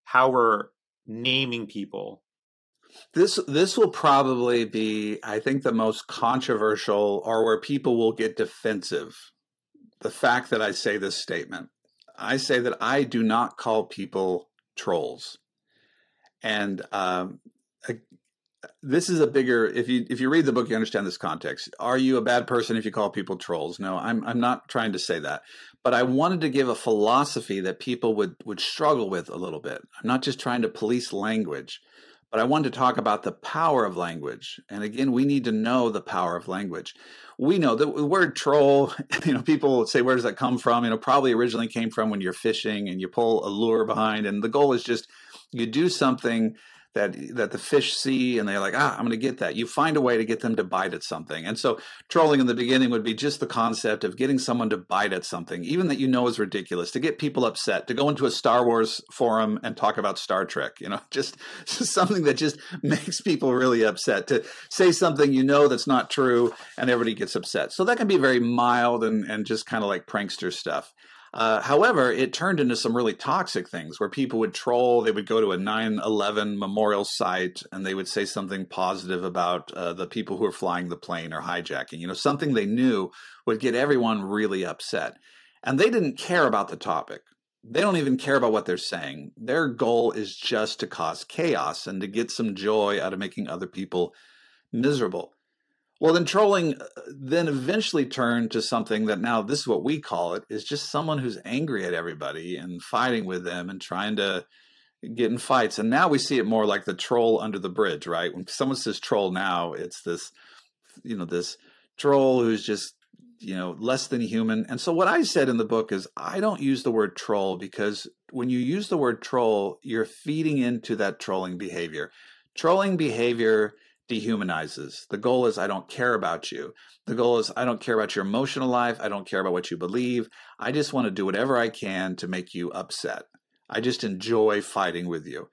[SPEAKER 1] how we're naming people.
[SPEAKER 2] This this will probably be, I think, the most controversial or where people will get defensive. The fact that I say this statement. I say that I do not call people trolls. And um, this is a bigger if you if you read the book you understand this context. Are you a bad person if you call people trolls? No i'm i'm not trying to say that. But i wanted to give a philosophy that people would would struggle with a little bit. I'm not just trying to police language but i wanted to talk about the power of language. And again we need to know the power of language. We know the word troll *laughs* you know people say where does that come from? You know probably originally came from when you're fishing and you pull a lure behind and the goal is just you do something that that the fish see and they're like ah i'm going to get that. You find a way to get them to bite at something. And so trolling in the beginning would be just the concept of getting someone to bite at something even that you know is ridiculous to get people upset to go into a star wars forum and talk about star trek you know? *laughs* Just, just *laughs* something that just *laughs* makes people really upset to say something you know that's not true and everybody gets upset. So that can be very mild and and just kind of like prankster stuff uh, however, it turned into some really toxic things where people would troll. They would go to a 9 11 memorial site and they would say something positive about uh, the people who were flying the plane or hijacking. You know, something they knew would get everyone really upset. And they didn't care about the topic. They don't even care about what they're saying. Their goal is just to cause chaos and to get some joy out of making other people miserable. Well, then trolling uh, then eventually turned to something that now this is what we call it is just someone who's angry at everybody and fighting with them and trying to get in fights. And now we see it more like the troll under the bridge, right? When someone says troll now, it's this, you know, this troll who's just, you know, less than human. And so what I said in the book is I don't use the word troll because when you use the word troll, you're feeding into that trolling behavior. Trolling behavior dehumanizes. The goal is I don't care about you. The goal is I don't care about your emotional life. I don't care about what you believe. I just want to do whatever I can to make you upset. I just enjoy fighting with you.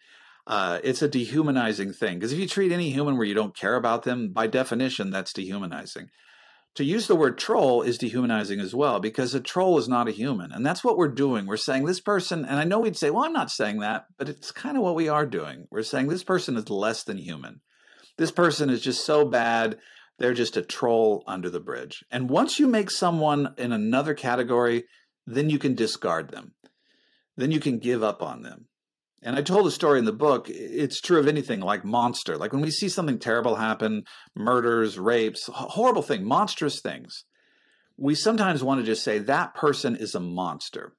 [SPEAKER 2] Uh, it's a dehumanizing thing because if you treat any human where you don't care about them, by definition, that's dehumanizing. To use the word troll is dehumanizing as well because a troll is not a human. And that's what we're doing. We're saying this person, and I know we'd say, well, I'm not saying that, but it's kind of what we are doing. We're saying this person is less than human this person is just so bad they're just a troll under the bridge. And once you make someone in another category then you can discard them. Then you can give up on them. And i told a story in the book it's true of anything like monster. Like when we see something terrible happen murders rapes horrible thing monstrous things we sometimes want to just say that person is a monster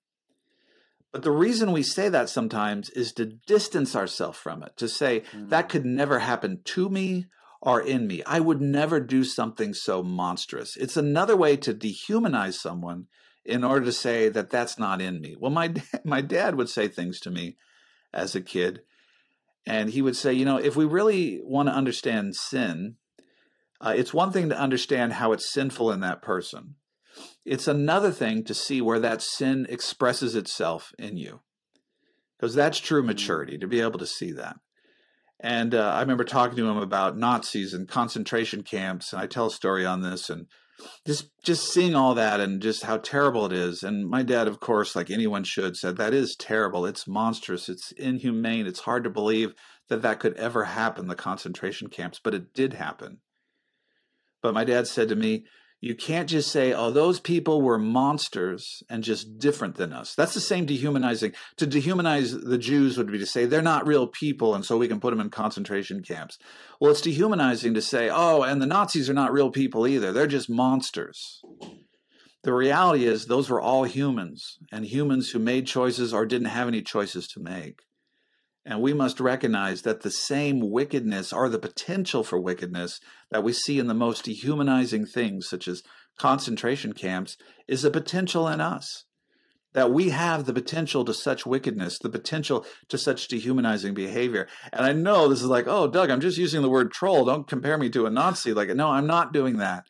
[SPEAKER 2] but the reason we say that sometimes is to distance ourselves from it, to say, mm. that could never happen to me or in me. I would never do something so monstrous. It's another way to dehumanize someone in order to say that that's not in me. Well, my, *laughs* my dad would say things to me as a kid, and he would say, you know, if we really want to understand sin, uh, it's one thing to understand how it's sinful in that person. It's another thing to see where that sin expresses itself in you. Because that's true mm. maturity, to be able to see that. And uh, I remember talking to him about Nazis and concentration camps, and I tell a story on this, and just just seeing all that and just how terrible it is. And my dad, of course, like anyone should, said that is terrible. It's monstrous. It's inhumane. It's hard to believe that that could ever happen. The concentration camps, but it did happen. But my dad said to me, you can't just say, oh, those people were monsters and just different than us. That's the same dehumanizing. To dehumanize the Jews would be to say they're not real people and so we can put them in concentration camps. Well, it's dehumanizing to say, oh, and the Nazis are not real people either. They're just monsters. The reality is, those were all humans and humans who made choices or didn't have any choices to make. And we must recognize that the same wickedness or the potential for wickedness that we see in the most dehumanizing things, such as concentration camps, is a potential in us. That we have the potential to such wickedness, the potential to such dehumanizing behavior. And I know this is like, oh, Doug, I'm just using the word troll. Don't compare me to a Nazi. Like, no, I'm not doing that.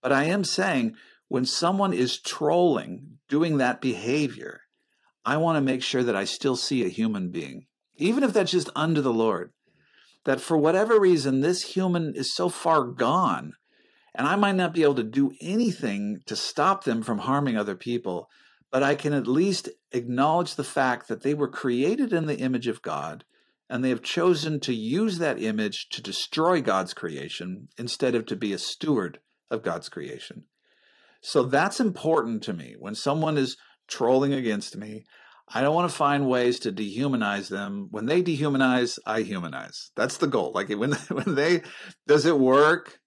[SPEAKER 2] But I am saying when someone is trolling, doing that behavior, I want to make sure that I still see a human being even if that's just under the Lord, that for whatever reason, this human is so far gone, and I might not be able to do anything to stop them from harming other people, but I can at least acknowledge the fact that they were created in the image of God and they have chosen to use that image to destroy God's creation instead of to be a steward of God's creation. So that's important to me. When someone is trolling against me, I don't want to find ways to dehumanize them. When they dehumanize, I humanize. That's the goal. Like when *laughs* when they does it work?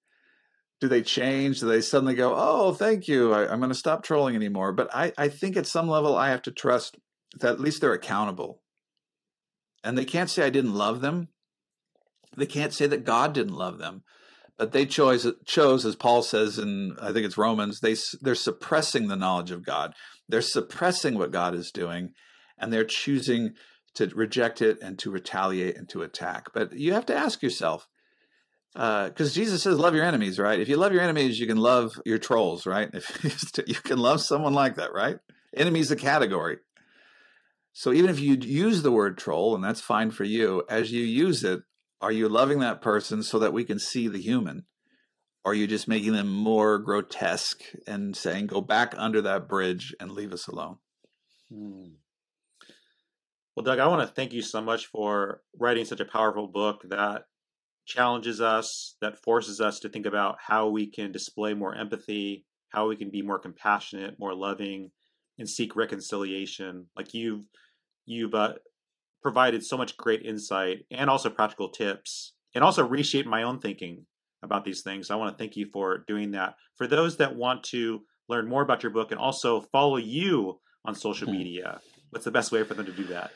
[SPEAKER 2] Do they change? Do they suddenly go, "Oh, thank you. I, am going to stop trolling anymore"? But I I think at some level I have to trust that at least they're accountable, and they can't say I didn't love them. They can't say that God didn't love them, but they chose chose as Paul says in I think it's Romans. They they're suppressing the knowledge of God. They're suppressing what God is doing and they're choosing to reject it and to retaliate and to attack. But you have to ask yourself, because uh, Jesus says, "Love your enemies," right? If you love your enemies, you can love your trolls, right? *laughs* If you can love someone like that, right? Enemies a category. So even if you use the word troll, and that's fine for you, as you use it, are you loving that person so that we can see the human? Or are you just making them more grotesque and saying, "Go back under that bridge and leave us alone"?
[SPEAKER 1] Hmm. Well, Doug, I want to thank you so much for writing such a powerful book that challenges us, that forces us to think about how we can display more empathy, how we can be more compassionate, more loving, and seek reconciliation. Like you've you've uh, provided so much great insight and also practical tips, and also reshaped my own thinking
[SPEAKER 4] about these things. I want to thank you for doing that. For those that want to learn more about your book and also follow you on social mm-hmm. media, what's the best way for them to do that?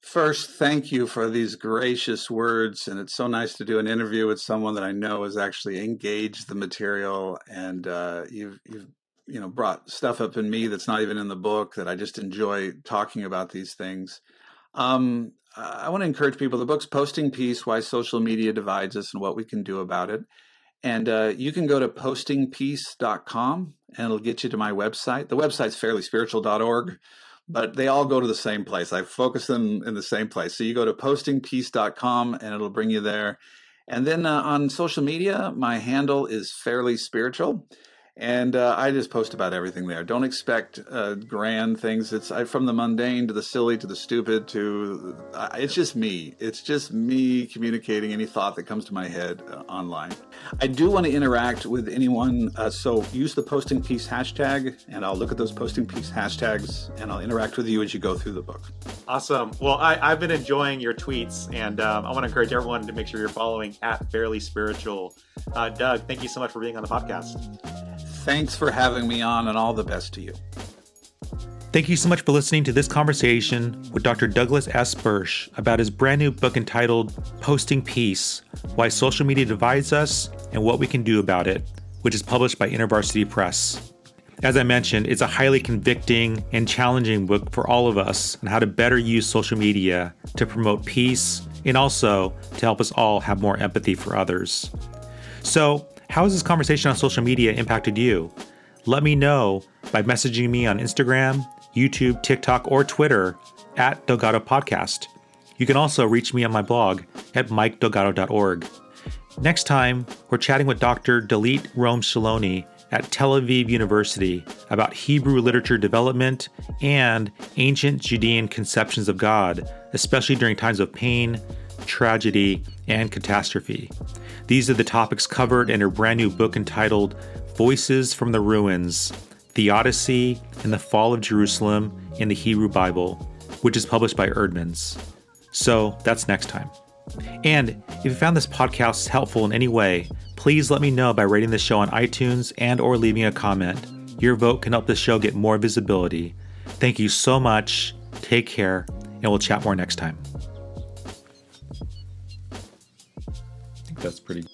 [SPEAKER 2] First, thank you for these gracious words. And it's so nice to do an interview with someone that I know has actually engaged the material. And uh, you've, you've, you know, brought stuff up in me that's not even in the book that I just enjoy talking about these things. Um, I want to encourage people. The book's Posting Peace Why Social Media Divides Us and What We Can Do About It. And uh, you can go to postingpeace.com and it'll get you to my website. The website's fairlyspiritual.org, but they all go to the same place. I focus them in the same place. So you go to postingpeace.com and it'll bring you there. And then uh, on social media, my handle is fairly spiritual and uh, I just post about everything there. Don't expect uh, grand things. It's I, from the mundane to the silly to the stupid to uh, it's just me. It's just me communicating any thought that comes to my head uh, online. I do want to interact with anyone, uh, so use the posting peace hashtag, and I'll look at those posting peace hashtags, and I'll interact with you as you go through the book.
[SPEAKER 4] Awesome. Well, I, have been enjoying your tweets, and um, I want to encourage everyone to make sure you're following at Fairly Spiritual. Uh, Doug, thank you so much for being on the podcast.
[SPEAKER 2] Thanks for having me on, and all the best to you.
[SPEAKER 1] Thank you so much for listening to this conversation with Dr. Douglas S. Bursch about his brand new book entitled Posting Peace Why Social Media Divides Us and What We Can Do About It, which is published by InterVarsity Press. As I mentioned, it's a highly convicting and challenging book for all of us on how to better use social media to promote peace and also to help us all have more empathy for others. So, how has this conversation on social media impacted you? Let me know by messaging me on Instagram, YouTube, TikTok, or Twitter at Delgado Podcast. You can also reach me on my blog at mikedelgado.org. Next time, we're chatting with Dr. Dalit Rom-Shiloni at Tel Aviv University about Hebrew literature development and ancient Judean conceptions of God, especially during times of pain, tragedy, and catastrophe. These are the topics covered in her brand new book entitled Voices from the Ruins Theodicy and the Fall of Jerusalem in the Hebrew Bible, which is published by Eerdmans. So that's next time. And if you found this podcast helpful in any way, please let me know by rating the show on iTunes and or leaving a comment. Your vote can help the show get more visibility. Thank you so much. Take care, and we'll chat more next time. That's pretty.